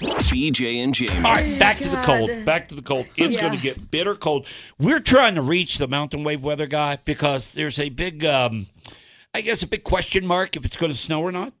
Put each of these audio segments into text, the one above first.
BJ and Jamie. All right, back to the cold. Back to the cold. It's Yeah. going to get bitter cold. We're trying to reach the mountain wave weather guy because there's a big, um, I guess, a big question mark if it's going to snow or not.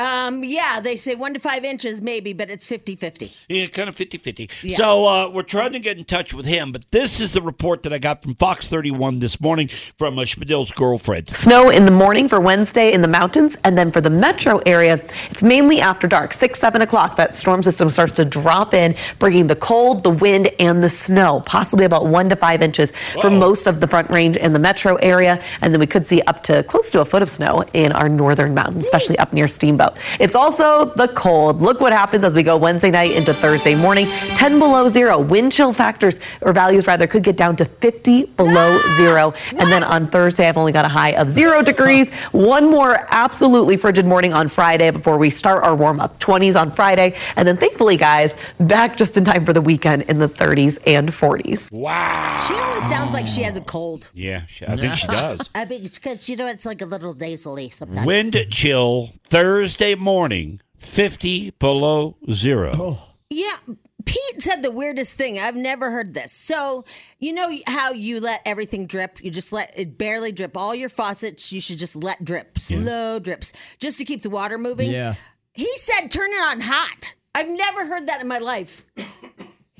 Um, yeah, they say one to five inches, maybe, but it's 50 50. Yeah, kind of 50 50. Yeah. So uh, we're trying to get in touch with him, but this is the report that I got from Fox 31 this morning from uh, Schmidl's girlfriend. Snow in the morning for Wednesday in the mountains, and then for the metro area, it's mainly after dark, 6, 7 o'clock. That storm system starts to drop in, bringing the cold, the wind, and the snow, possibly about 1 to 5 inches for most of the front range in the metro area. And then we could see up to close to a foot of snow in our northern mountains, especially up near Steamboat. It's also the cold. Look what happens as we go Wednesday night into Thursday morning. 10 below zero. Wind chill factors, or values rather, could get down to 50 below zero. And then on Thursday, I've only got a high of zero degrees. One more absolutely frigid morning on Friday before we start our warm up. 20s on Friday. And then thankfully, guys, back just in time for the weekend in the 30s and 40s. Wow. She always sounds like she has a cold. Yeah, I think she does. I mean, it's because, you know, it's like a little nasally sometimes. Wind chill Thursday morning, 50 below zero. Oh. Yeah, Pete said the weirdest thing. I've never heard this. So, you know how you let everything drip? You just let it barely drip. All your faucets, you should just let drip, slow drips, just to keep the water moving. Yeah. He said turn it on hot. I've never heard that in my life.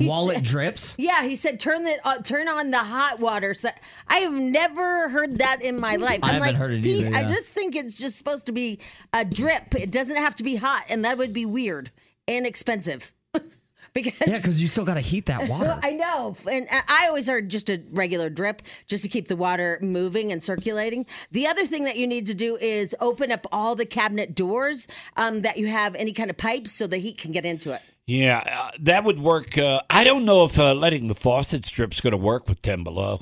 He While it drips. Yeah, he said turn the uh, turn on the hot water. So I have never heard that in my life. I I'm haven't like, heard it Pete, either, I just think it's just supposed to be a drip. It doesn't have to be hot, and that would be weird and expensive. because Yeah, because you still got to heat that water. I know, and I I always heard just a regular drip, just to keep the water moving and circulating. The other thing that you need to do is open up all the cabinet doors um, that you have any kind of pipes, so the heat can get into it. Yeah, uh, that would work. Uh, I don't know if uh, letting the faucet strip's going to work with 10 below.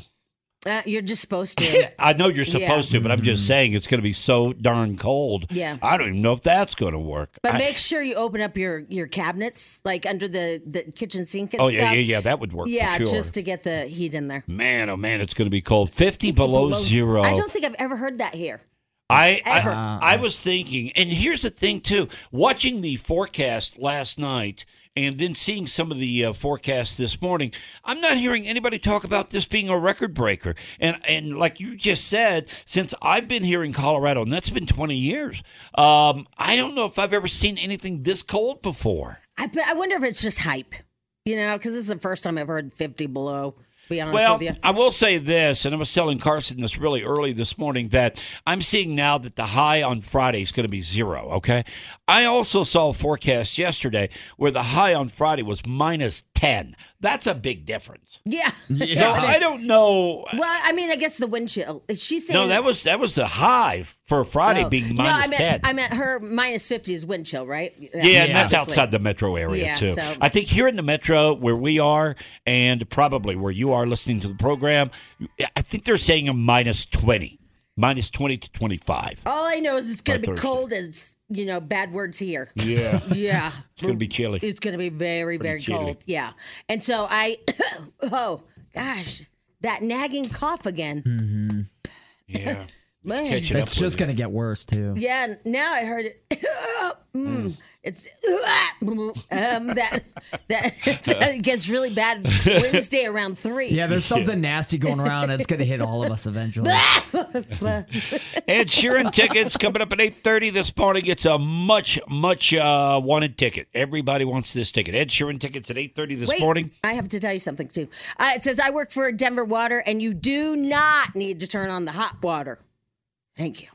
Uh, you're just supposed to. I know you're supposed to, but I'm just saying it's going to be so darn cold. Yeah. I don't even know if that's going to work. But I- make sure you open up your your cabinets, like under the the kitchen sink and oh, stuff. yeah, yeah, yeah. That would work Yeah, for sure. just to get the heat in there. Man, oh, man, it's going to be cold. 50 below, zero. I don't think I've ever heard that here. I, I I was thinking, and here's the thing too: watching the forecast last night, and then seeing some of the uh, forecasts this morning, I'm not hearing anybody talk about this being a record breaker. And and like you just said, since I've been here in Colorado, and that's been 20 years, um, I don't know if I've ever seen anything this cold before. I I wonder if it's just hype, you know, because this is the first time I've heard 50 below. Be honest Well, with you. I will say this, and I was telling Carson this really early this morning that I'm seeing now that the high on Friday is going to be zero. Okay. I also saw a forecast yesterday where the high on Friday was minus 10. That's a big difference. Yeah. So I don't know. Well, I mean, I guess the wind chill. She's saying No, that was that was the high for Friday Oh. being no, minus I meant 10. I meant her minus 50 is wind chill, right? Yeah, and that's outside the metro area Yeah, too. so- I think here in the metro where we are, and probably where you are listening to the program, I think they're saying a minus twenty, minus twenty to twenty-five. All I know is it's going to be Thursday. cold as, you know, bad words here. Yeah, Yeah. it's gonna be chilly. It's going to be very, very chilly. cold. Yeah. And so I, oh, gosh, that nagging cough again. Mm-hmm. Yeah, Man. It's just going to get worse, too. Yeah, now I heard it. mm, it's um, that that that gets really bad Wednesday around three. Yeah, there's something nasty going around. It's going to hit all of us eventually. Ed Sheeran tickets coming up at eight thirty this morning. It's a much, much uh, wanted ticket. Everybody wants this ticket. Ed Sheeran tickets at eight thirty this Wait, morning. I have to tell you something too. Uh, it says I work for Denver Water, and you do not need to turn on the hot water. Thank you.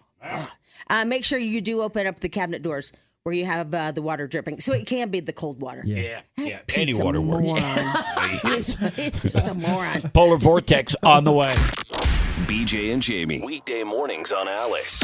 Uh, make sure you do open up the cabinet doors where you have uh, the water dripping, so it can be the cold water. Yeah, yeah. Pete's Any a water works. moron. he's, he's just a moron. Polar vortex on the way. BJ and Jamie. Weekday mornings on Alice.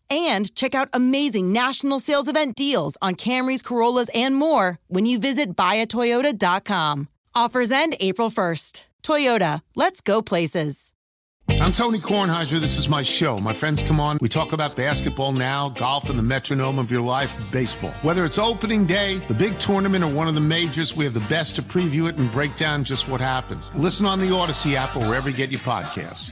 and check out amazing national sales event deals on Camrys, Corollas, and more when you visit buyatoyota.com. Offers end April 1st. Toyota, let's go places. I'm Tony Kornheiser. This is my show. My friends come on. We talk about basketball now, golf, and the metronome of your life, baseball. Whether it's opening day, the big tournament, or one of the majors, we have the best to preview it and break down just what happened. Listen on the Odyssey app or wherever you get your podcasts.